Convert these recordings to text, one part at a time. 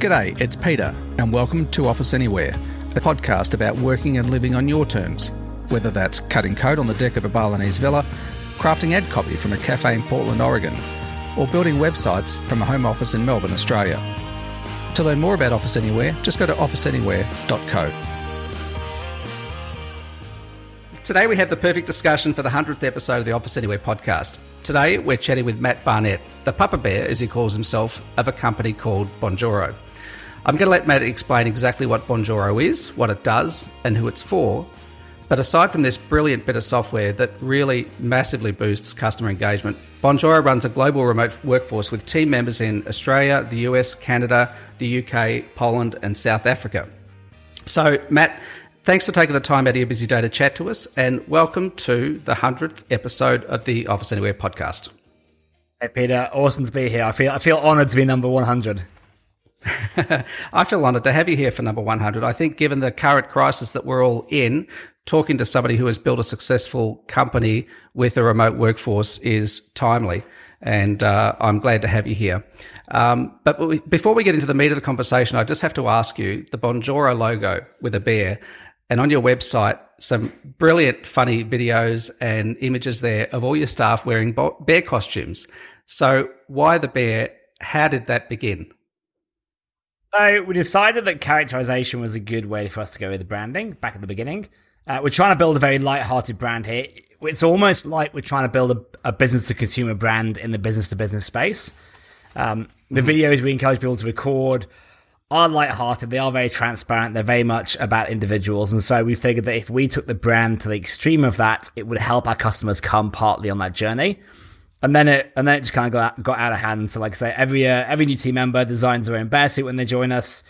G'day, it's Peter, and welcome to Office Anywhere, a podcast about working and living on your terms, whether that's cutting code on the deck of a Balinese villa, crafting ad copy from a cafe in Portland, Oregon, or building websites from a home office in Melbourne, Australia. To learn more about Office Anywhere, just go to officeanywhere.co. Today we have the perfect discussion for the 100th episode of the Office Anywhere podcast. Today we're chatting with Matt Barnett, the Papa Bear, as he calls himself, of a company called Bonjoro. I'm going to let Matt explain exactly what Bonjoro is, what it does, and who it's for. But aside from this brilliant bit of software that really massively boosts customer engagement, Bonjoro runs a global remote workforce with team members in Australia, the US, Canada, the UK, Poland, and South Africa. So, Matt, thanks for taking the time out of your busy day to chat to us, and welcome to the 100th episode of the Office Anywhere podcast. Hey, Peter, awesome to be here. I feel, I feel honored to be number 100. I feel honoured to have you here for number 100. I think, given the current crisis that we're all in, talking to somebody who has built a successful company with a remote workforce is timely. And uh, I'm glad to have you here. Um, but before we get into the meat of the conversation, I just have to ask you the Bonjoro logo with a bear, and on your website, some brilliant, funny videos and images there of all your staff wearing bear costumes. So, why the bear? How did that begin? So we decided that characterization was a good way for us to go with the branding back at the beginning. Uh, we're trying to build a very light-hearted brand here. It's almost like we're trying to build a, a business-to-consumer brand in the business-to-business space. Um, the mm-hmm. videos we encourage people to record are light-hearted. They are very transparent. They're very much about individuals, and so we figured that if we took the brand to the extreme of that, it would help our customers come partly on that journey and then it and then it just kind of got got out of hand. So like I say, every uh, every new team member designs their own bear suit when they join us.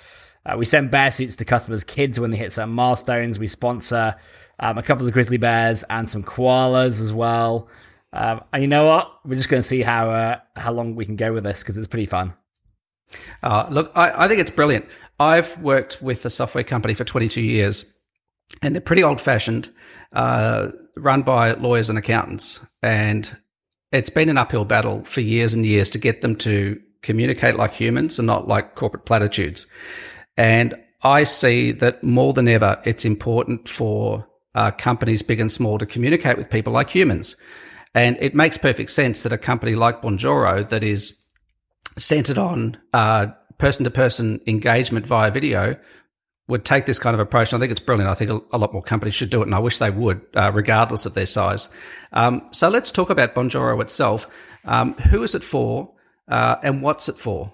Uh, we send bear suits to customers' kids when they hit certain milestones. We sponsor um, a couple of grizzly bears and some koalas as well. Um, and you know what? We're just going to see how uh, how long we can go with this because it's pretty fun. Uh, look, I, I think it's brilliant. I've worked with a software company for 22 years, and they're pretty old fashioned, uh, run by lawyers and accountants. And it's been an uphill battle for years and years to get them to communicate like humans and not like corporate platitudes. And I see that more than ever, it's important for uh, companies, big and small, to communicate with people like humans. And it makes perfect sense that a company like Bonjoro that is centered on person to person engagement via video would take this kind of approach. And I think it's brilliant. I think a, lot more companies should do it, and I wish they would, uh, regardless of their size. Um, so let's talk about Bonjoro itself. Um, who is it for, uh, and what's it for?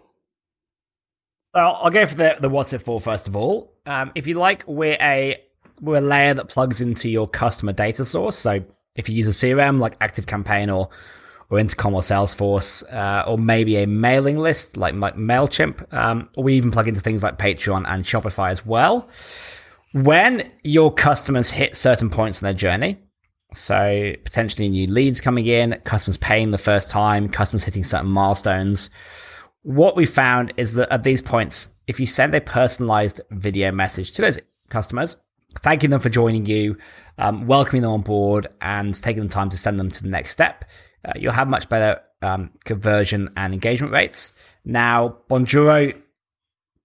Well, I'll go for the, the what's it for first of all. Um, if you like, we're a we're a layer that plugs into your customer data source. So if you use a CRM like ActiveCampaign or or Intercom or Salesforce, uh, or maybe a mailing list like, MailChimp, um, or we even plug into things like Patreon and Shopify as well. When your customers hit certain points in their journey, so potentially new leads coming in, customers paying the first time, customers hitting certain milestones, what we found is that at these points, if you send a personalized video message to those customers, thanking them for joining you, um, welcoming them on board, and taking the time to send them to the next step, uh, you'll have much better um, conversion and engagement rates. Now, Bonjoro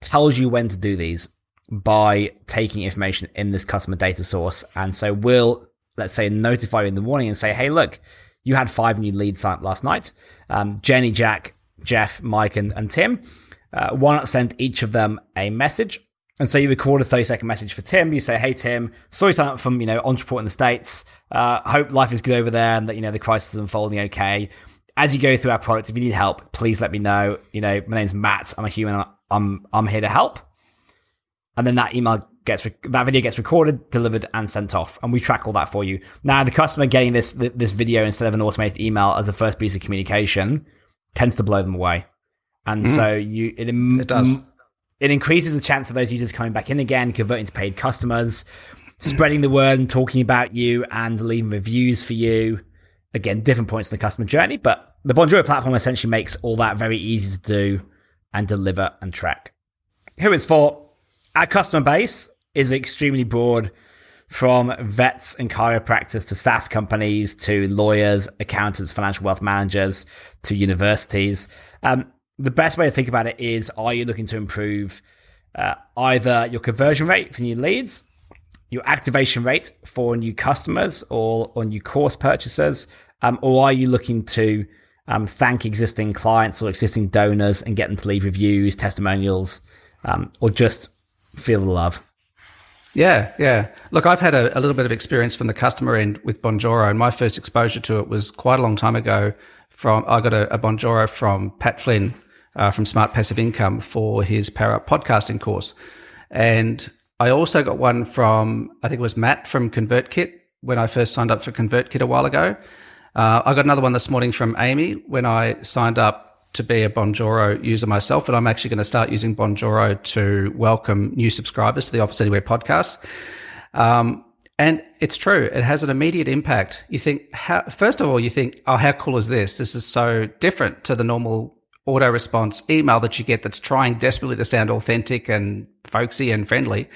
tells you when to do these by taking information in this customer data source. And so we'll, let's say, notify you in the morning and say, hey, look, you had five new leads last night. Um, Jenny, Jack, Jeff, Mike, and, and Tim. Uh, why not send each of them a message? And so you record a 30 second message for Tim. You say, Hey, Tim, saw you sign up from, you know, Entreport in the States. Uh, hope life is good over there and that, you know, the crisis is unfolding okay. As you go through our product, if you need help, please let me know. You know, my name's Matt. I'm a human. I'm, I'm here to help. And then that email gets, that video gets recorded, delivered and sent off. And we track all that for you. Now, the customer getting this, this video instead of an automated email as a first piece of communication tends to blow them away. And mm. so you, it, it does it increases the chance of those users coming back in again, converting to paid customers, spreading the word and talking about you and leaving reviews for you. Again, different points in the customer journey, but the Bonjoro platform essentially makes all that very easy to do and deliver and track. Who it's for? Our customer base is extremely broad from vets and chiropractors to SaaS companies to lawyers, accountants, financial wealth managers to universities. Um, the best way to think about it is: Are you looking to improve uh, either your conversion rate for new leads, your activation rate for new customers or, or new course purchasers, um, or are you looking to um, thank existing clients or existing donors and get them to leave reviews, testimonials, um, or just feel the love? Yeah, yeah. Look, I've had a, a, little bit of experience from the customer end with Bonjoro, and my first exposure to it was quite a long time ago. From I got a, a Bonjoro from Pat Flynn uh, from Smart Passive Income for his Power Up podcasting course, and I also got one from I think it was Matt from ConvertKit when I first signed up for ConvertKit a while ago. Uh, I got another one this morning from Amy when I signed up to be a Bonjoro user myself, and I'm actually going to start using Bonjoro to welcome new subscribers to the Office Anywhere podcast. Um, and it's true; it has an immediate impact. You think, how, first of all, you think, "Oh, how cool is this? This is so different to the normal auto response email that you get that's trying desperately to sound authentic and folksy and friendly."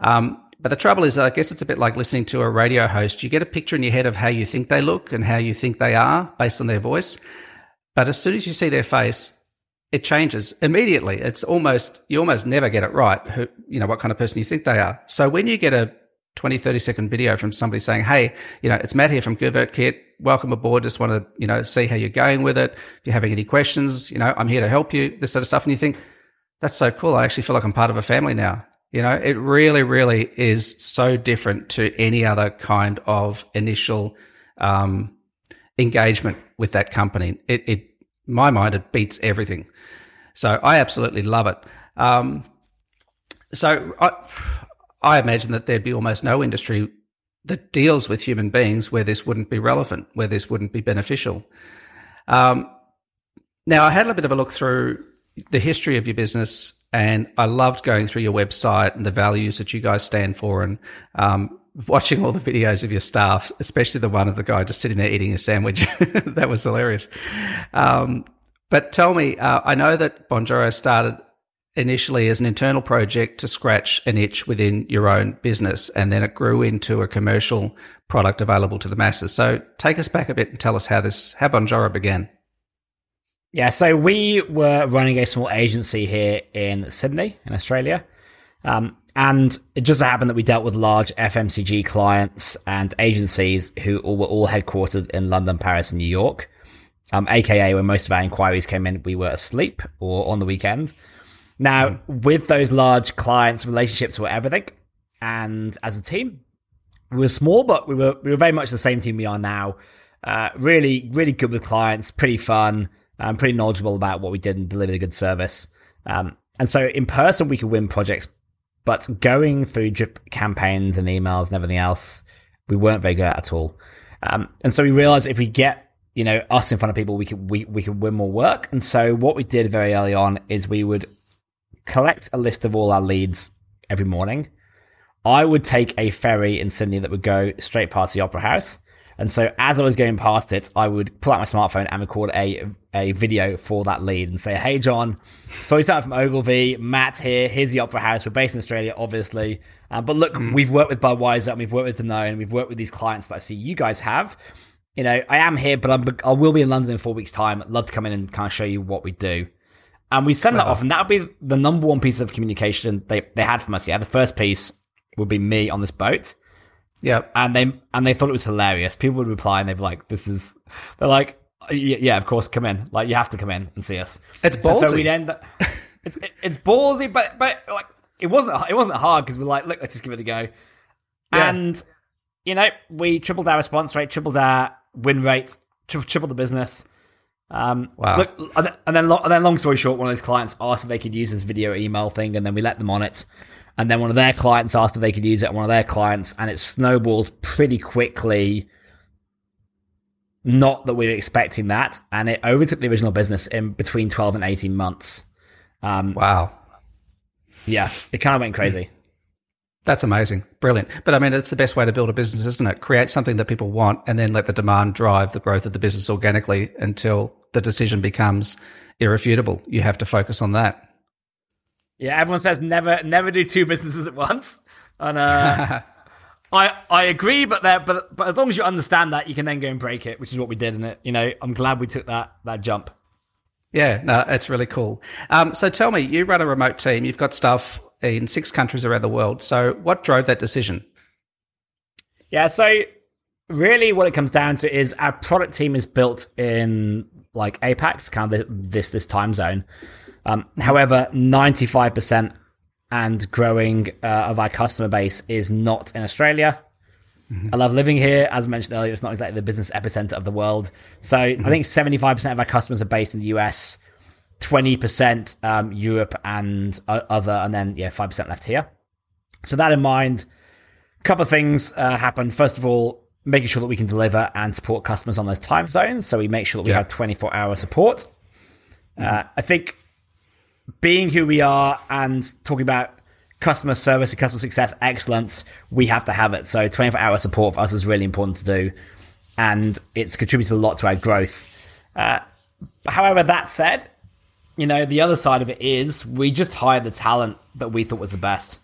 Um, but the trouble is, I guess it's a bit like listening to a radio host. You get a picture in your head of how you think they look and how you think they are based on their voice. But as soon as you see their face, it changes immediately. It's almost, you almost never get it right, who, you know, what kind of person you think they are. So when you get a 20, 30 second video from somebody saying, Hey, you know, it's Matt here from ConvertKit. Welcome aboard. Just want to, you know, see how you're going with it. If you're having any questions, you know, I'm here to help you, this sort of stuff. And you think, that's so cool. I actually feel like I'm part of a family now. You know, it really, really is so different to any other kind of initial, um, engagement with that company. It, it, my mind, it beats everything. So I absolutely love it. Um, so I, I imagine that there'd be almost no industry that deals with human beings where this wouldn't be relevant, where this wouldn't be beneficial. Um, now, I had a little bit of a look through the history of your business, and I loved going through your website and the values that you guys stand for, and um, watching all the videos of your staff, especially the one of the guy just sitting there eating a sandwich. that was hilarious. Um, but tell me, uh, I know that Bonjoro started initially as an internal project to scratch an itch within your own business, and then it grew into a commercial product available to the masses. So take us back a bit and tell us how this how Bonjoro began. Yeah, so we were running a small agency here in Sydney, in Australia. Um, and it just happened that we dealt with large FMCG clients and agencies who all were all headquartered in London, Paris, and New York. Um, AKA, when most of our inquiries came in, we were asleep or on the weekend. Now, mm. with those large clients, relationships were everything. And as a team, we were small, but we were we were very much the same team we are now. Uh, really, really good with clients, pretty fun, um, pretty knowledgeable about what we did and delivered a good service. Um, and so in person, we could win projects but going through drip campaigns and emails and everything else, we weren't very good at all. Um, and so we realized if we get you know us in front of people, we could we we could win more work. And so what we did very early on is we would collect a list of all our leads every morning. I would take a ferry in Sydney that would go straight past the Opera House. And so as I was going past it, I would pull out my smartphone and record a a video for that lead and say, "Hey John, so started from Ogilvy. Matt here. Here's the Opera House. We're based in Australia, obviously, uh, but look, mm. we've worked with Budweiser and we've worked with Danone. And we've worked with these clients that I see you guys have. You know, I am here, but I'm, I will be in London in four weeks' time. I'd love to come in and kind of show you what we do." And we send that off, and that would be the number one piece of communication they they had from us. Yeah, the first piece would be me on this boat yeah. And they and they thought it was hilarious. People would reply and they'd be like, "This is," they're like, "Yeah, of course, come in. Like, you have to come in and see us." It's ballsy. And so we'd end. it's, it's ballsy, but but like it wasn't it wasn't hard because we're like, look, let's just give it a go. Yeah. And you know, we tripled our response rate, tripled our win rate, tri- tripled the business. Um, wow. Look, and then, and then, long story short, one of those clients asked if they could use this video email thing, and then we let them on it and then one of their clients asked if they could use it, and one of their clients, and it snowballed pretty quickly. Not that we were expecting that, and it overtook the original business in between twelve and eighteen months. Um, wow. Yeah, it kind of went crazy. That's amazing. Brilliant. But I mean, it's the best way to build a business, isn't it? Create something that people want and then let the demand drive the growth of the business organically until the decision becomes irrefutable. You have to focus on that. Yeah, everyone says never never do two businesses at once, and uh, I I agree, but there but but as long as you understand that, you can then go and break it, which is what we did, and it you know I'm glad we took that that jump. Yeah, no, it's really cool. Um, so tell me, you run a remote team. You've got stuff in six countries around the world. So what drove that decision? Yeah, so really what it comes down to is our product team is built in like APAC, kind of this this time zone. Um, however, ninety five percent and growing uh, of our customer base is not in Australia. Mm-hmm. I love living here. As I mentioned earlier, it's not exactly the business epicenter of the world. So mm-hmm. I think 75% of our customers are based in the US, 20% um, Europe and uh, other, and then, yeah, 5% left here. So that in mind, a couple of things uh, happen. First of all, making sure that we can deliver and support customers on those time zones. So we make sure that we yeah. have 24 hour support. Mm-hmm. Uh, I think being who we are and talking about customer service and customer success excellence, we have to have it. So 24 hour support for us is really important to do, and it's contributed a lot to our growth. Uh, however, that said, you know, the other side of it is we just hire the talent that we thought was the best,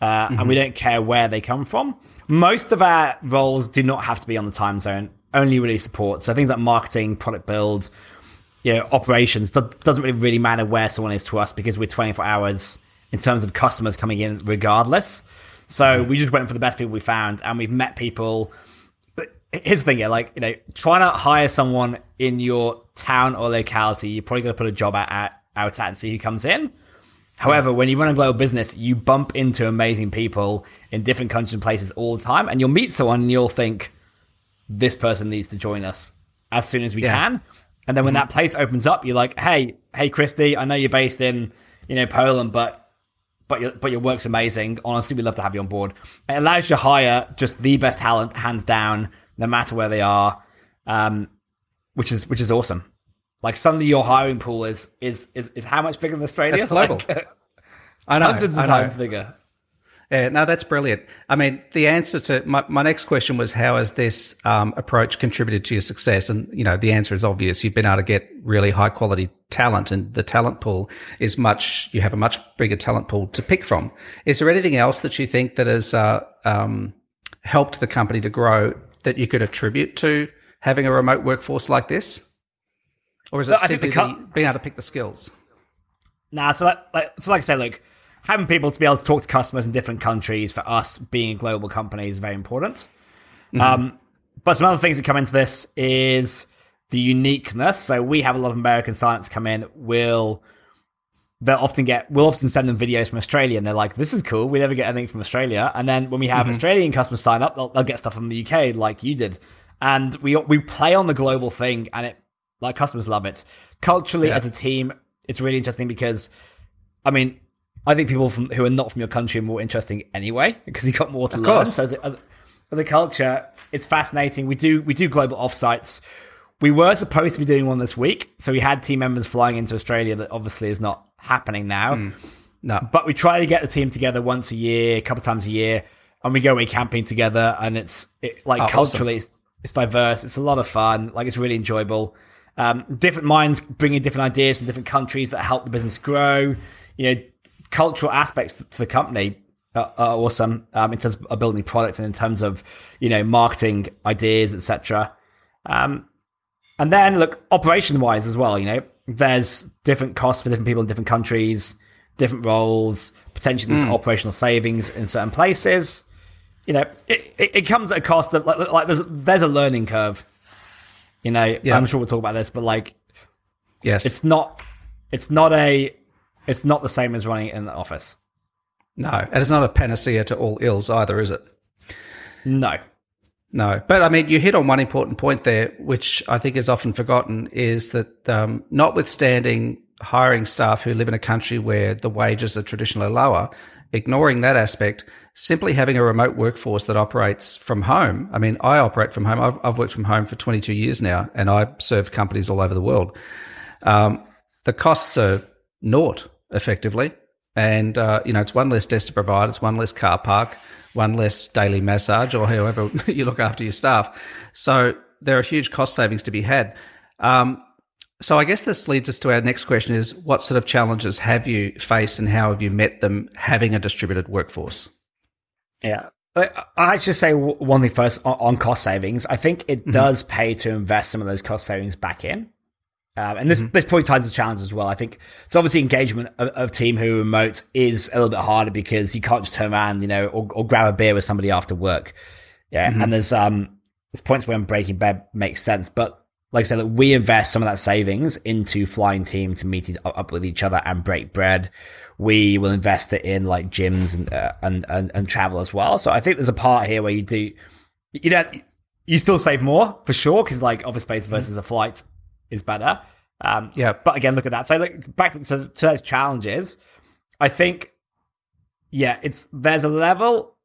uh, mm-hmm. and we don't care where they come from. Most of our roles do not have to be on the time zone, only really support. So things like marketing, product build, you know, operations doesn't really really matter where someone is to us because we're 24 hours in terms of customers coming in regardless. So mm-hmm. we just went for the best people we found, and we've met people. But here's the thing, yeah, like you know, trying to hire someone in your town or locality, you're probably going to put a job out at, out at and see who comes in. However, mm-hmm. when you run a global business, you bump into amazing people in different countries and places all the time, and you'll meet someone and you'll think, "This person needs to join us as soon as we yeah. can." And then when mm-hmm. that place opens up, you're like, "Hey, hey, Christy, I know you're based in, you know, Poland, but but your but your work's amazing. Honestly, we'd love to have you on board. It allows you to hire just the best talent, hands down, no matter where they are, um, which is which is awesome. Like suddenly your hiring pool is is is, is how much bigger than Australia? It's global. Like, I know. Hundreds of I know. times bigger. Yeah, no, that's brilliant. I mean, the answer to my, my next question was how has this um, approach contributed to your success? And, you know, the answer is obvious. You've been able to get really high quality talent and the talent pool is much, you have a much bigger talent pool to pick from. Is there anything else that you think that has uh, um, helped the company to grow that you could attribute to having a remote workforce like this? Or is it simply co- being able to pick the skills? Nah, so like, like so like I said, like having people to be able to talk to customers in different countries for us being a global company is very important. Mm-hmm. Um, but some other things that come into this is the uniqueness. So we have a lot of American science come in. We'll they'll often get we'll often send them videos from Australia, and they're like, "This is cool. We never get anything from Australia." And then when we have mm-hmm. Australian customers sign up, they'll, they'll get stuff from the UK, like you did. And we we play on the global thing, and it like customers love it. Culturally, yeah. as a team, it's really interesting because, I mean, I think people from who are not from your country are more interesting anyway because you got more to of learn. Course. So as a, as, as a culture, it's fascinating. We do we do global offsites. We were supposed to be doing one this week, so we had team members flying into Australia. That obviously is not happening now. Mm, no, but we try to get the team together once a year, a couple of times a year, and we go away camping together. And it's it, like oh, culturally, awesome. it's, it's diverse. It's a lot of fun. Like it's really enjoyable. Um, different minds bringing different ideas from different countries that help the business grow. You know, cultural aspects to the company are, are awesome um, in terms of building products and in terms of you know marketing ideas, etc. Um, and then look operation wise as well. You know, there's different costs for different people in different countries, different roles. Potentially, there's mm. operational savings in certain places. You know, it, it, it comes at a cost of like, like there's there's a learning curve. You know, yeah. I'm sure we'll talk about this, but like, yes, it's not it's not a it's not the same as running in the office. No, and it's not a panacea to all ills either, is it? No. No, but I mean, you hit on one important point there, which I think is often forgotten, is that um, notwithstanding hiring staff who live in a country where the wages are traditionally lower, ignoring that aspect, simply having a remote workforce that operates from home. I mean, I operate from home. I've, I've worked from home for 22 years now, and I serve companies all over the world. Um, the costs are naught effectively. And, uh, you know, it's one less desk to provide, it's one less car park, one less daily massage, or however you look after your staff. So there are huge cost savings to be had. Um, so I guess this leads us to our next question is what sort of challenges have you faced and how have you met them having a distributed workforce? Yeah. I should say one thing first on cost savings. I think it mm-hmm. does pay to invest some of those cost savings back in. Um, and this mm-hmm. this probably ties to the challenge as well. I think it's Obviously, engagement of, of, team who remote is a little bit harder because you can't just turn around, you know, or, or grab a beer with somebody after work. Yeah, mm-hmm. and there's um there's points when breaking bed makes sense, but like I said, that we invest some of that savings into flying team to meet up with each other and break bread. We will invest it in like gyms and uh, and, and and travel as well. So I think there's a part here where you do, you know, you still save more for sure because like office space mm-hmm. versus a flight is better. Um, yeah. But again, look at that. So like back to, to those challenges, I think, yeah, it's there's a level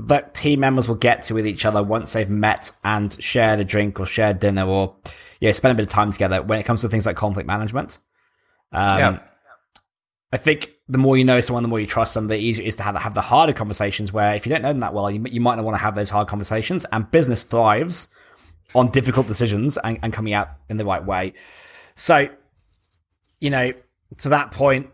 that team members will get to with each other once they've met and shared a drink or shared dinner or yeah, spend a bit of time together when it comes to things like conflict management. Um, yeah. I think the more you know someone, the more you trust them, the easier it is to have, have the harder conversations where if you don't know them that well, you, you might not want to have those hard conversations. And business thrives on difficult decisions and, and coming out in the right way. So, you know, to that point,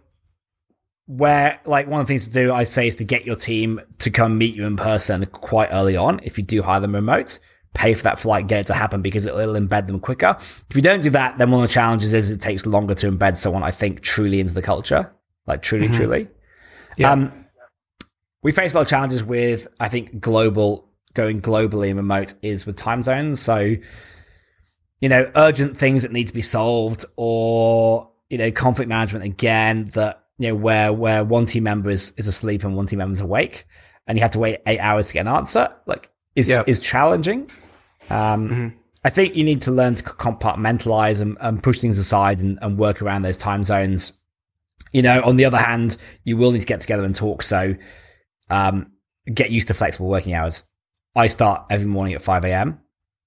where like one of the things to do, I say, is to get your team to come meet you in person quite early on. If you do hire them remote, pay for that flight, get it to happen because it'll, embed them quicker. If you don't do that, then one of the challenges is it takes longer to embed someone, I think, truly into the culture, like truly, mm-hmm. truly. Yeah. Um, we face a lot of challenges with, I think, global going globally and remote is with time zones. So you know, urgent things that need to be solved or, you know, conflict management again that, you know, where, where one team member is, is asleep and one team member is awake and you have to wait eight hours to get an answer, like is, yep. is challenging. Um, mm-hmm. I think you need to learn to compartmentalize and, and push things aside and, and work around those time zones. You know, on the other hand, you will need to get together and talk. So, um, get used to flexible working hours. I start every morning at 5 a.m.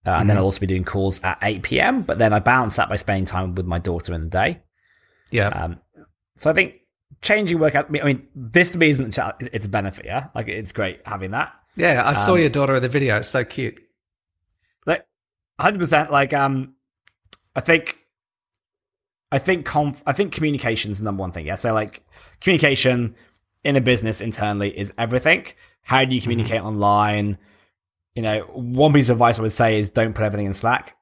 Uh, and mm-hmm. then I'll also be doing calls at 8 p.m. But then I balance that by spending time with my daughter in the day. Yeah. Um, so I think changing workout. I mean, this to me isn't it's a benefit. Yeah, like it's great having that. Yeah, I saw um, your daughter in the video. It's so cute. Like, hundred percent. Like, um, I think, I think conf- I think communication is the number one thing. Yeah. So like, communication in a business internally is everything. How do you communicate mm-hmm. online? You know, one piece of advice I would say is don't put everything in Slack.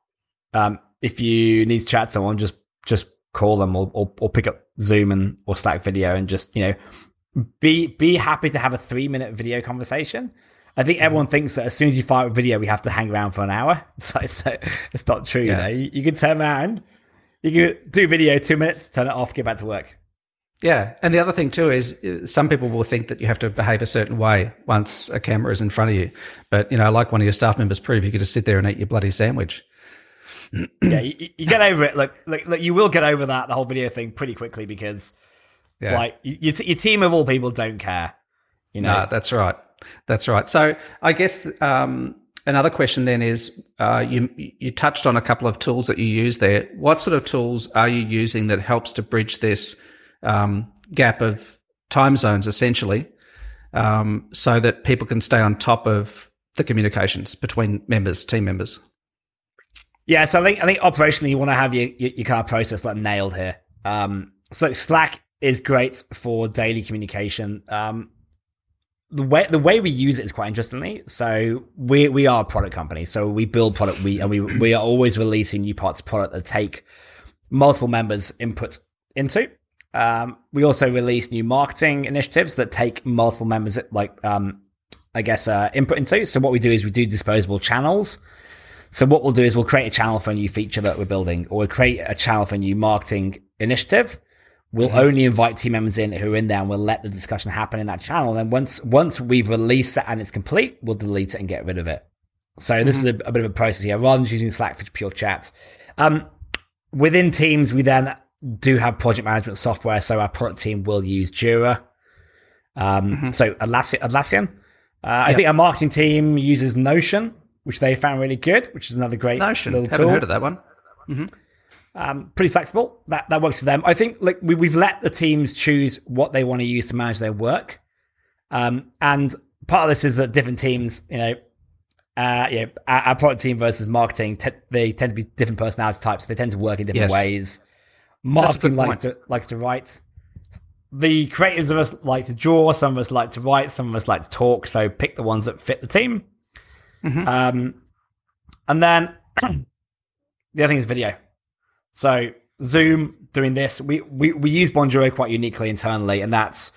Um, if you need to chat to someone, just just call them or, or, or pick up Zoom and or Slack video and just you know be be happy to have a three minute video conversation. I think everyone mm-hmm. thinks that as soon as you fire a video, we have to hang around for an hour. So it's, it's not true. Yeah. You know, you, you can turn around, you can do video two minutes, turn it off, get back to work. Yeah, and the other thing too is uh, some people will think that you have to behave a certain way once a camera is in front of you. But you know, like one of your staff members proved, you could just sit there and eat your bloody sandwich. yeah, you, you, get over it. Look, look, look, you will get over that the whole video thing pretty quickly because, yeah. like, your, your team of all people don't care. You know, that's right. That's right. So I guess um, another question then is uh, you you touched on a couple of tools that you use there. What sort of tools are you using that helps to bridge this? Um, gap of time zones essentially, um, so that people can stay on top of the communications between members, team members. Yeah, so I think I think operationally you want to have your, your, your kind of process like nailed here. Um, so Slack is great for daily communication. Um, the way the way we use it is quite interestingly. So we we are a product company, so we build product. We and we we are always releasing new parts of product that take multiple members' input into. Um, we also release new marketing initiatives that take multiple members, like um, I guess, uh, input into. So what we do is we do disposable channels. So what we'll do is we'll create a channel for a new feature that we're building, or we'll create a channel for a new marketing initiative. We'll mm-hmm. only invite team members in who are in there, and we'll let the discussion happen in that channel. And once once we've released it and it's complete, we'll delete it and get rid of it. So mm-hmm. this is a, a, bit of a process here, rather than using Slack for pure chat. Um, within Teams, we then do have project management software, so our product team will use Jira. Um, mm-hmm. So Atlassian, Atlassian. Uh, I think our marketing team uses Notion, which they found really good, which is another great Notion. Little Haven't tool. heard of that one. Mm-hmm. Um, pretty flexible. That that works for them. I think like we, we've let the teams choose what they want to use to manage their work, um, and part of this is that different teams, you know, uh, yeah, our, our product team versus marketing, te- they tend to be different personality types. They tend to work in different yes. ways. Martin likes to likes to write. The creators of us like to draw. Some of us like to write. Some of us like to talk. So pick the ones that fit the team. Mm-hmm. Um, and then the other thing is video. So Zoom doing this. We we we use Bonjoro quite uniquely internally, and that's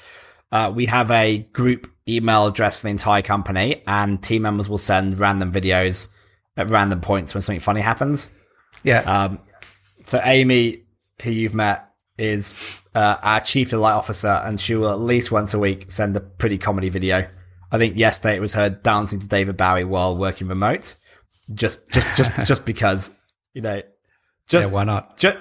uh, we have a group email address for the entire company, and team members will send random videos at random points when something funny happens. Yeah. Um, so Amy, who you've met, is uh, our chief delight officer, and she will at least once a week send a pretty comedy video. I think yesterday it was her dancing to David Bowie while working remote, just just just just because you know, just yeah, why not? Just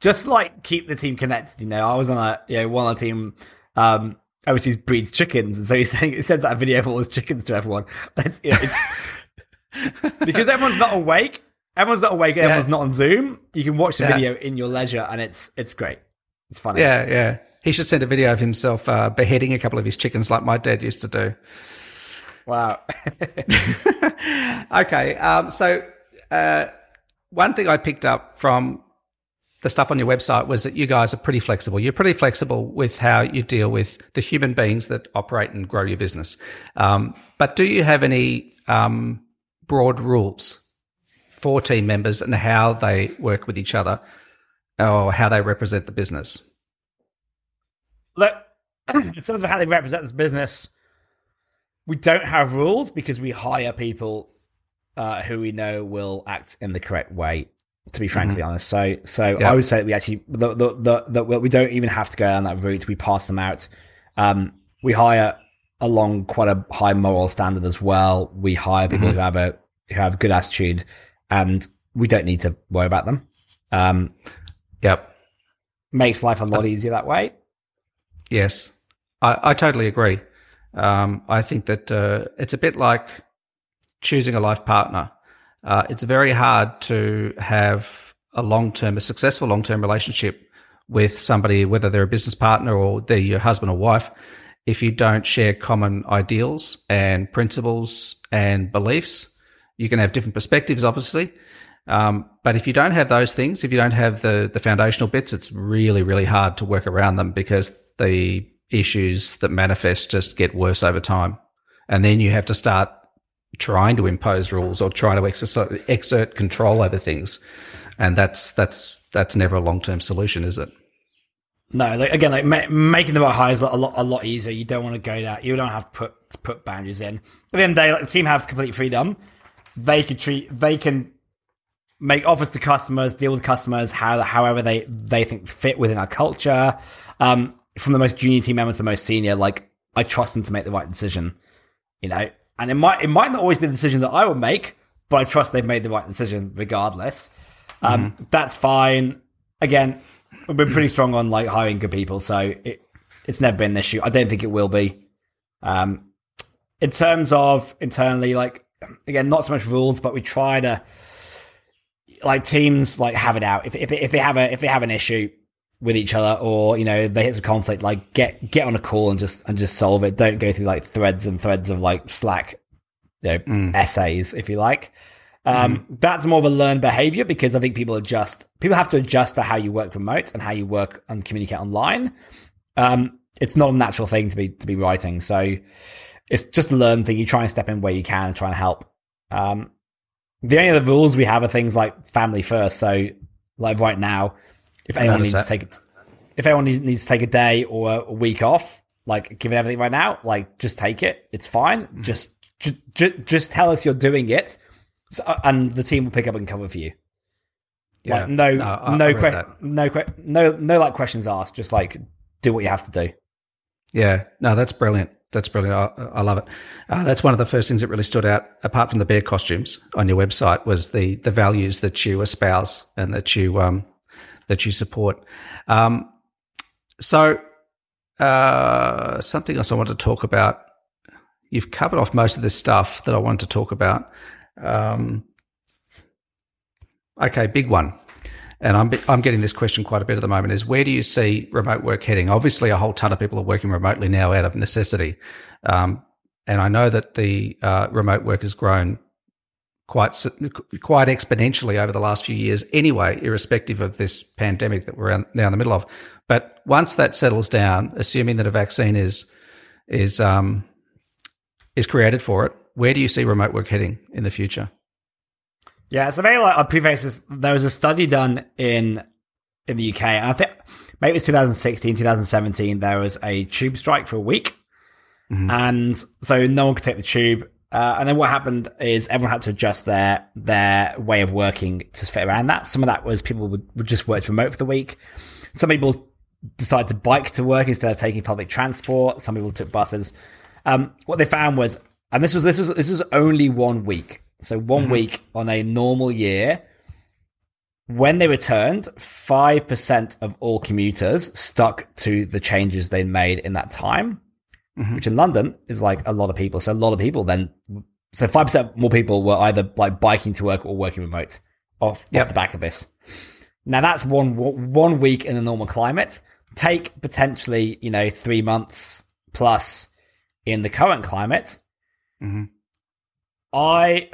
just like keep the team connected. You know, I was on a you know one on a team. Um, overseas breeds chickens, and so he's saying he sends that video of all his chickens to everyone. It's, it's, because everyone's not awake. Everyone's not awake. Everyone's yeah. not on Zoom. You can watch the yeah. video in your leisure, and it's it's great. It's funny. Yeah, yeah. He should send a video of himself uh, beheading a couple of his chickens, like my dad used to do. Wow. okay, um, so uh, one thing I picked up from the stuff on your website was that you guys are pretty flexible. You're pretty flexible with how you deal with the human beings that operate and grow your business. Um, but do you have any um, broad rules for team members and how they work with each other or how they represent the business? Look, in terms of how they represent this business, we don't have rules because we hire people uh, who we know will act in the correct way to be frankly mm-hmm. honest. So, so yeah. I would say we actually the, the, the, the, we don't even have to go down that route. We pass them out. Um, we hire along quite a high moral standard as well. We hire people mm-hmm. who have a who have good attitude, and we don't need to worry about them. Um, yep, makes life a lot easier that way. Yes, I, I totally agree. Um, I think that uh, it's a bit like choosing a life partner uh, it's very hard to have a long term, a successful long term relationship with somebody, whether they're a business partner or they're your husband or wife, if you don't share common ideals and principles and beliefs. You can have different perspectives, obviously. Um, but if you don't have those things, if you don't have the, the foundational bits, it's really, really hard to work around them because the issues that manifest just get worse over time. And then you have to start trying to impose rules or trying to exercise, exert control over things, and that's that's that's never a long term solution, is it? No, like, again, like ma- making the right hires a lot a lot easier. You don't want to go that. You don't have to put put boundaries in. At the end of the day, like the team have complete freedom. They can treat. They can make offers to customers, deal with customers how however they they think fit within our culture. Um, from the most junior team members to the most senior, like I trust them to make the right decision. You know, and it might it might not always be the decision that I would make, but I trust they've made the right decision regardless. Um, mm-hmm. That's fine. Again, we've been pretty strong on like hiring good people, so it it's never been an issue. I don't think it will be. Um, in terms of internally, like again, not so much rules, but we try to like teams like have it out. If if if they have a if they have an issue, with each other or you know they hit some conflict like get get on a call and just and just solve it don't go through like threads and threads of like slack you know mm. essays if you like um, mm. that's more of a learned behavior because i think people adjust people have to adjust to how you work remote and how you work and communicate online um, it's not a natural thing to be to be writing so it's just a learn thing you try and step in where you can and try and help um, the only other rules we have are things like family first so like right now if anyone needs to take if anyone needs, needs to take a day or a week off, like given everything right now, like just take it. It's fine. Mm-hmm. Just, just just tell us you're doing it, so, uh, and the team will pick up and cover for you. Yeah. Like, no, no, I, no, I que- no, que- no, no, like questions asked. Just like do what you have to do. Yeah, no, that's brilliant. That's brilliant. I, I love it. Uh, that's one of the first things that really stood out, apart from the bear costumes on your website, was the the values that you espouse and that you um, that you support. Um, so, uh, something else I want to talk about. You've covered off most of this stuff that I wanted to talk about. Um, okay, big one. And I'm, I'm getting this question quite a bit at the moment is where do you see remote work heading? Obviously, a whole ton of people are working remotely now out of necessity. Um, and I know that the uh, remote work has grown quite quite exponentially over the last few years anyway irrespective of this pandemic that we're now in the middle of but once that settles down assuming that a vaccine is is um is created for it where do you see remote work heading in the future yeah so maybe like i preface this there was a study done in in the UK, and I think maybe it was 2016, 2017. There was a tube strike for a week, mm-hmm. and so no one could take the tube. Uh, and then what happened is everyone had to adjust their their way of working to fit around that. Some of that was people would, would just work remote for the week. Some people decided to bike to work instead of taking public transport. Some people took buses. Um, what they found was, and this was this was this was only one week. So one mm-hmm. week on a normal year, when they returned, five percent of all commuters stuck to the changes they made in that time mm-hmm. which in London is like a lot of people. So a lot of people then, so 5% more people were either like biking to work or working remote off, yep. off the back of this. Now that's one, one week in a normal climate. Take potentially, you know, three months plus in the current climate. Mm-hmm. I,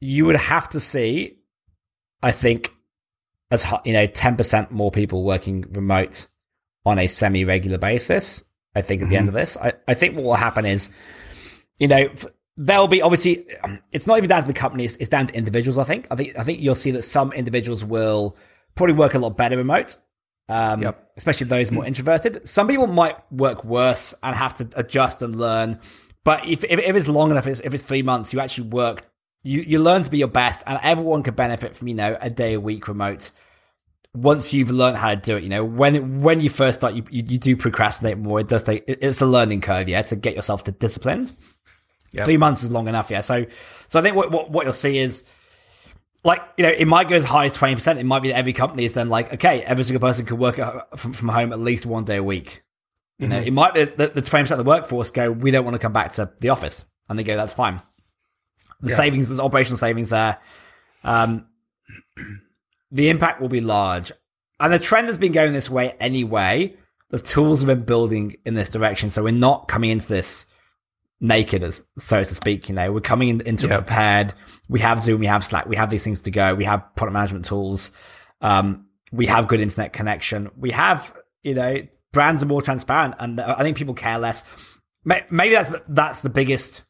you would have to see, I think, as you know, ten percent more people working remote on a semi-regular basis I think at the mm-hmm. end of this, I, I think what will happen is, you know, there'll be obviously it's not even down to the companies; it's down to individuals. I think. I think I think you'll see that some individuals will probably work a lot better remote, um, yep. especially those more introverted. Some people might work worse and have to adjust and learn. But if if, if it's long enough, if it's, if it's three months, you actually work. You, you learn to be your best, and everyone could benefit from you know a day a week remote once you've learned how to do it, you know, when when you first start, you, you, you do procrastinate more. It does take it's a learning curve, yeah, to get yourself to disciplined. Yep. Three months is long enough, yeah. So so I think what, what what you'll see is like you know it might go as high as twenty percent. It might be that every company is then like okay, every single person could work from, from home at least one day a week. You mm-hmm. know, it might be that the twenty percent of the workforce go, we don't want to come back to the office, and they go, that's fine. The yeah. savings, there's operational savings there. Um, the impact will be large. And the trend has been going this way anyway. The tools have been building in this direction. So we're not coming into this naked, as so to speak. You know, we're coming in, into yep. prepared. We have Zoom, we have Slack, we have these things to go. We have product management tools. Um, we have good internet connection. We have, you know, brands are more transparent, and I think people care less. Maybe that's that's the biggest,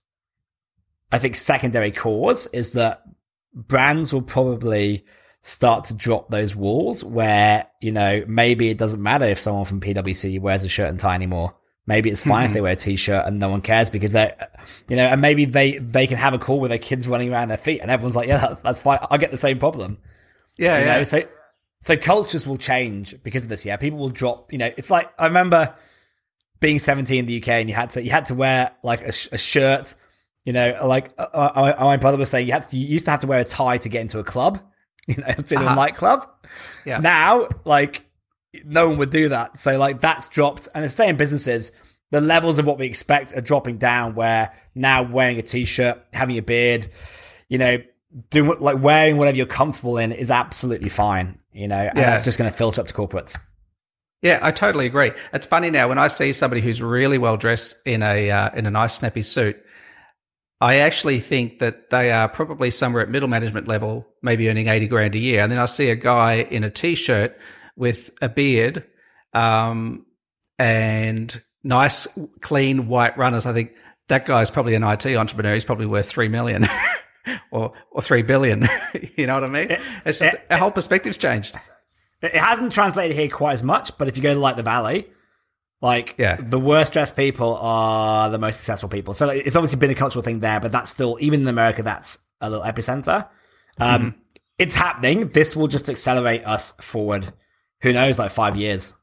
I think, secondary cause is that brands will probably start to drop those walls where, you know, maybe it doesn't matter if someone from PwC wears a shirt and tie anymore. Maybe it's fine mm-hmm. if they wear a t-shirt and no one cares because they, you know, and maybe they, they can have a call with their kids running around their feet and everyone's like, yeah, that's, that's fine. I get the same problem. Yeah. You yeah. Know? So, so cultures will change because of this. Yeah. People will drop, you know, it's like, I remember being 17 in the UK and you had to, you had to wear like a, a shirt, you know, like uh, uh my brother was saying you had to, you used to have to wear a tie to get into a club you know, to uh-huh. a nightclub. Yeah. Now, like, no one would do that. So, like, that's dropped. And the same businesses, the levels of what we expect are dropping down. Where now wearing a t-shirt, having a beard, you know, doing like wearing whatever you're comfortable in is absolutely fine. You know, and yeah. that's just going to filter up to corporates. Yeah, I totally agree. It's funny now when I see somebody who's really well dressed in a uh, in a nice snappy suit. I actually think that they are probably somewhere at middle management level, maybe earning 80 grand a year. And then I see a guy in a t shirt with a beard um, and nice, clean white runners. I think that guy's probably an IT entrepreneur. He's probably worth 3 million or, or 3 billion. you know what I mean? It's just, it, our whole perspective's changed. It hasn't translated here quite as much, but if you go to like the Valley, like, yeah. the worst dressed people are the most successful people. So it's obviously been a cultural thing there, but that's still, even in America, that's a little epicenter. Um, mm-hmm. It's happening. This will just accelerate us forward. Who knows, like five years,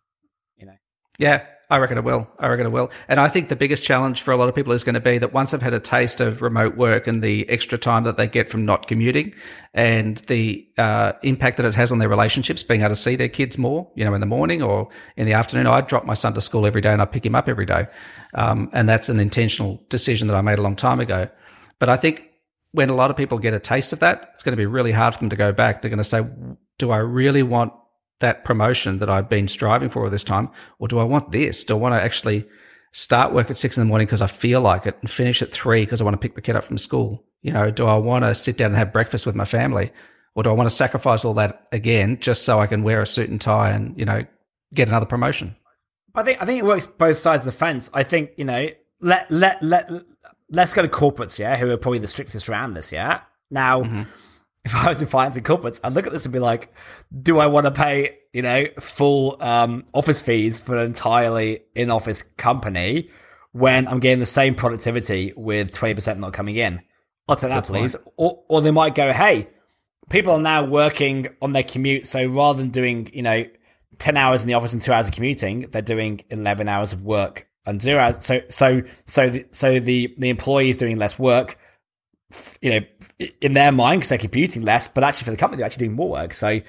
you know? Yeah. I reckon it will. I reckon it will. And I think the biggest challenge for a lot of people is going to be that once they've had a taste of remote work and the extra time that they get from not commuting and the uh, impact that it has on their relationships, being able to see their kids more, you know, in the morning or in the afternoon. I drop my son to school every day and I pick him up every day. Um, and that's an intentional decision that I made a long time ago. But I think when a lot of people get a taste of that, it's going to be really hard for them to go back. They're going to say, do I really want that promotion that I've been striving for all this time? Or do I want this? Do I want to actually start work at six in the morning because I feel like it and finish at three because I want to pick the kid up from school? You know, do I want to sit down and have breakfast with my family? Or do I want to sacrifice all that again just so I can wear a suit and tie and, you know, get another promotion? I think I think it works both sides of the fence. I think, you know, let let let let's go to corporates, yeah, who are probably the strictest around this, yeah. Now mm-hmm if I was in finance and corporates, I'd look at this and be like, do I want to pay, you know, full um, office fees for an entirely in office company when I'm getting the same productivity with 20% not coming in? I'll take that, please. Or, or they might go, hey, people are now working on their commute. So rather than doing, you know, 10 hours in the office and two hours of commuting, they're doing 11 hours of work and zero hours. So, so, so, the, so the, the employee is doing less work, you know, in their mind because they're computing less, but actually for the company, they're actually doing more work. So, you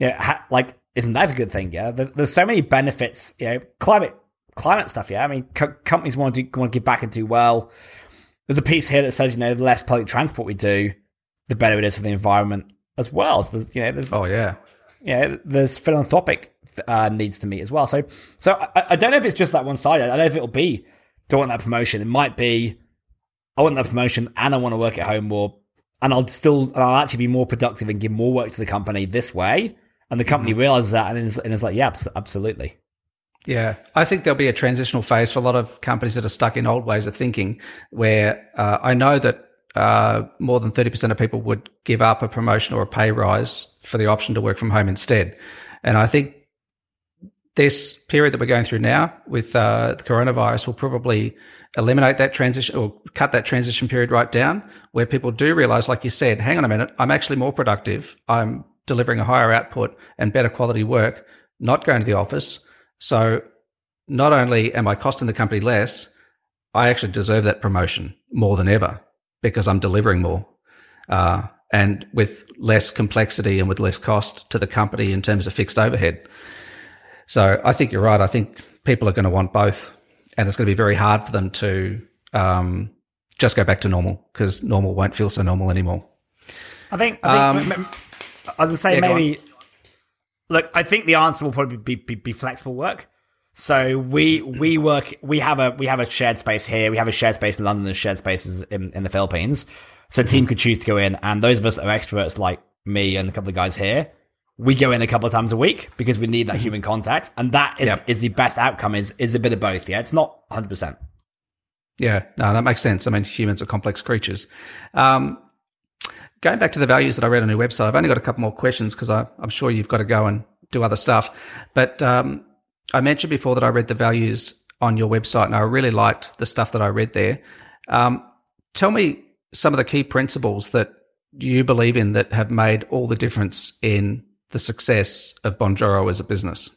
know, ha- like, isn't that a good thing? Yeah. There's so many benefits, you know, climate, climate stuff. Yeah. I mean, co- companies want to do, want to give back and do well. There's a piece here that says, you know, the less public transport we do, the better it is for the environment as well. So there's, you know, there's, oh yeah, yeah, there's philanthropic uh, needs to meet as well. So, so I, I don't know if it's just that one side. I don't know if it'll be do I want that promotion. It might be I want that promotion and I want to work at home more, and I'll still and I'll actually be more productive and give more work to the company this way. And the company mm-hmm. realizes that and is, and is like, yeah, absolutely. Yeah, I think there'll be a transitional phase for a lot of companies that are stuck in old ways of thinking. Where uh, I know that uh, more than 30% of people would give up a promotion or a pay rise for the option to work from home instead. And I think this period that we're going through now with uh, the coronavirus will probably eliminate that transition or cut that transition period right down where people do realize, like you said, hang on a minute, I'm actually more productive. I'm delivering a higher output and better quality work, not going to the office. So not only am I costing the company less, I actually deserve that promotion more than ever because I'm delivering more. Uh, and with less complexity and with less cost to the company in terms of fixed overhead. So I think you're right. I think people are going to want both, and it's going to be very hard for them to um, just go back to normal because normal won't feel so normal anymore. I think. I think um, as I say, yeah, maybe. Look, I think the answer will probably be, be, be flexible work. So we we work we have a we have a shared space here. We have a shared space in London and shared spaces in, in the Philippines. So team could choose to go in, and those of us are extroverts like me and a couple of guys here we go in a couple of times a week because we need that mm-hmm. human contact, and that is yep. is the best outcome. Is is a bit of both. Yeah, it's not hundred percent. Yeah, no, that makes sense. I mean, humans are complex creatures. Um, going back to the values that I read on your website, I've only got a couple more questions because I'm sure you've got to go and do other stuff. But um, I mentioned before that I read the values on your website, and I really liked the stuff that I read there. Um, tell me some of the key principles that you believe in that have made all the difference in the success of Bonjoro as a business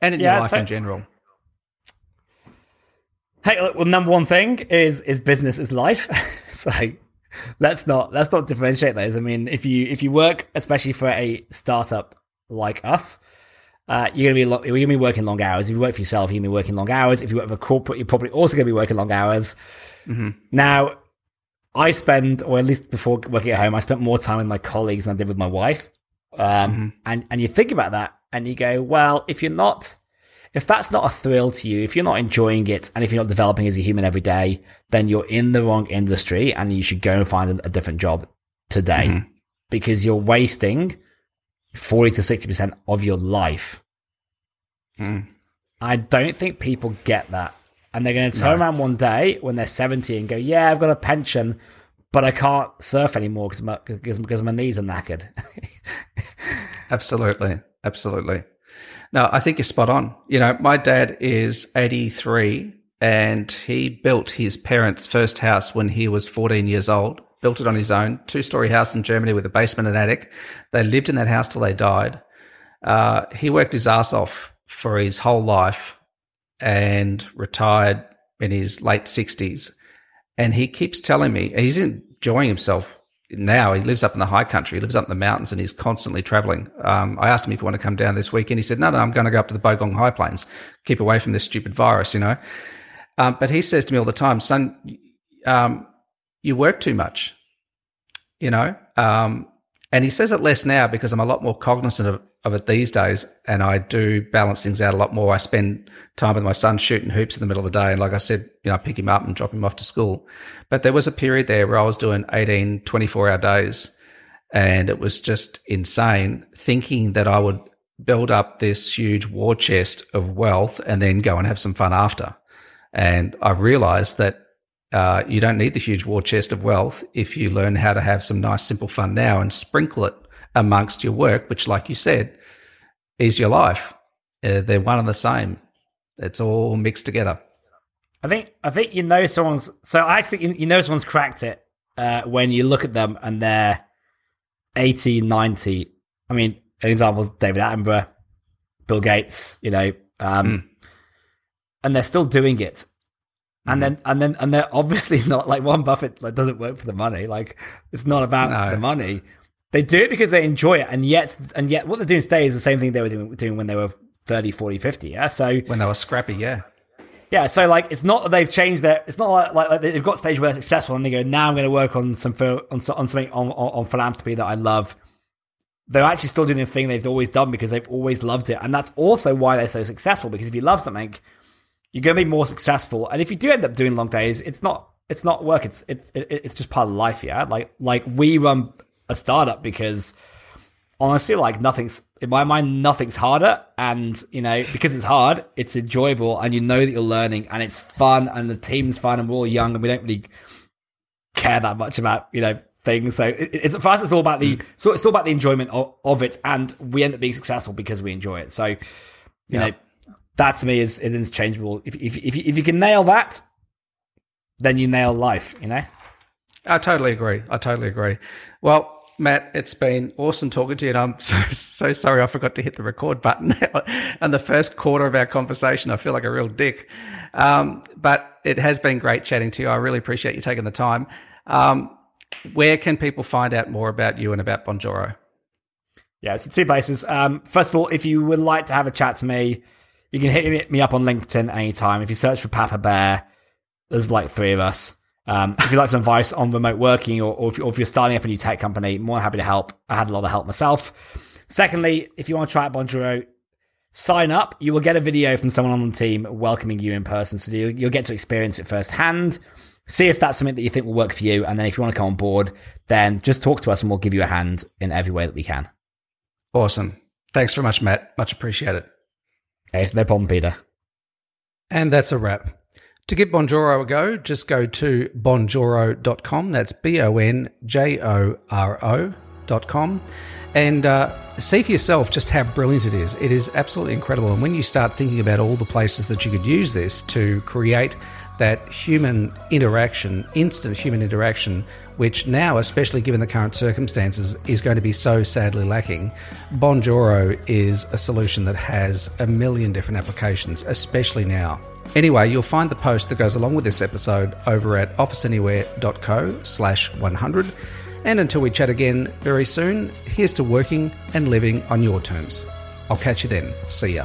and in yeah, your life so, in general? Hey, well, number one thing is is business is life. so let's not let's not differentiate those. I mean, if you if you work, especially for a startup like us, uh, you're gonna be lo- you're gonna be working long hours. If you work for yourself, you're gonna be working long hours. If you work for a corporate, you're probably also gonna be working long hours. Mm-hmm. Now, I spend, or at least before working at home, I spent more time with my colleagues than I did with my wife. Um, mm-hmm. and, and you think about that and you go, well, if you're not, if that's not a thrill to you, if you're not enjoying it, and if you're not developing as a human every day, then you're in the wrong industry and you should go and find a, different job today mm-hmm. because you're wasting 40 to 60% of your life. Mm. I don't think people get that. And they're going to turn no. around one day when they're 70 and go, yeah, I've got a pension but I can't surf anymore because my, because, my knees are knackered. absolutely. Absolutely. No, I think you're spot on. You know, my dad is 83 and he built his parents' first house when he was 14 years old, built it on his own, two story house in Germany with a basement and attic. They lived in that house till they died. Uh, he worked his ass off for his whole life and retired in his late 60s and he keeps telling me he's enjoying himself now. He lives up in the high country, he lives up in the mountains, and he's constantly traveling. Um, I asked him if he wanted to come down this weekend. He said, No, no, I'm going to go up to the Bogong High Plains, keep away from this stupid virus, you know. Um, but he says to me all the time, Son, um, you work too much, you know. Um, and he says it less now because I'm a lot more cognizant of, of it these days. And I do balance things out a lot more. I spend time with my son shooting hoops in the middle of the day. And like I said, you know, I pick him up and drop him off to school. But there was a period there where I was doing 18, 24 hour days. And it was just insane thinking that I would build up this huge war chest of wealth and then go and have some fun after. And I realized that Uh, you don't need the huge war chest of wealth if you learn how to have some nice, simple fun now and sprinkle it amongst your work, which, like you said, is your life. Uh, they're one and the same. It's all mixed together. I think I think you know someone's. So I actually you, you know someone's cracked it uh, when you look at them and they're 80, 90. I mean, an example is David Attenborough, Bill Gates. You know, um, mm. and they're still doing it. And mm. then, and then, and they're obviously not like Warren Buffett. Like, doesn't work for the money. Like, it's not about no. the money. They do it because they enjoy it, and yet, and yet, what they're doing today is the same thing they were doing, doing when they were 30, 40, 50. Yeah. So when they were scrappy, yeah. Yeah, so like it's not that they've changed their. It's not like, like, like they've got stage where they're successful and they go now I'm going to work on some on, on something on, on, on philanthropy that I love. They're actually still doing the thing they've always done because they've always loved it, and that's also why they're so successful. Because if you love something, you're going to be more successful. And if you do end up doing long days, it's not it's not work. It's it's it's just part of life. Yeah, like like we run a startup because honestly, like nothing's in my mind, nothing's harder. And you know, because it's hard, it's enjoyable, and you know that you're learning, and it's fun, and the team's fun, and we're all young, and we don't really care that much about you know things. So it, it's for us, it's all about the mm. so it's all about the enjoyment of, of, it, and we end up being successful because we enjoy it. So you yeah. know, that to me is is interchangeable. If if if you, if you can nail that, then you nail life. You know. I totally agree. I totally agree. Well, Matt, it's been awesome talking to you. And I'm so, so sorry I forgot to hit the record button and the first quarter of our conversation. I feel like a real dick. Um, but it has been great chatting to you. I really appreciate you taking the time. Um, where can people find out more about you and about Bonjoro? Yeah, so two places. Um, first of all, if you would like to have a chat to me, you can hit me up on LinkedIn anytime. If you search for Papa Bear, there's like three of us. Um, if you'd like some advice on remote working or, or, if, or if you're starting up a new tech company, more happy to help. I had a lot of help myself. Secondly, if you want to try out Bonjoro, sign up. You will get a video from someone on the team welcoming you in person. So you, you'll get to experience it firsthand. See if that's something that you think will work for you. And then if you want to come on board, then just talk to us and we'll give you a hand in every way that we can. Awesome. Thanks very much, Matt. Much appreciated. Okay, so no problem, Peter. And that's a wrap. To give Bonjoro a go, just go to bonjoro.com. That's B O N J O R O.com. And uh, see for yourself just how brilliant it is. It is absolutely incredible. And when you start thinking about all the places that you could use this to create that human interaction, instant human interaction, which now, especially given the current circumstances, is going to be so sadly lacking, Bonjoro is a solution that has a million different applications, especially now. Anyway, you'll find the post that goes along with this episode over at officeanywhere.co slash 100. And until we chat again very soon, here's to working and living on your terms. I'll catch you then. See ya.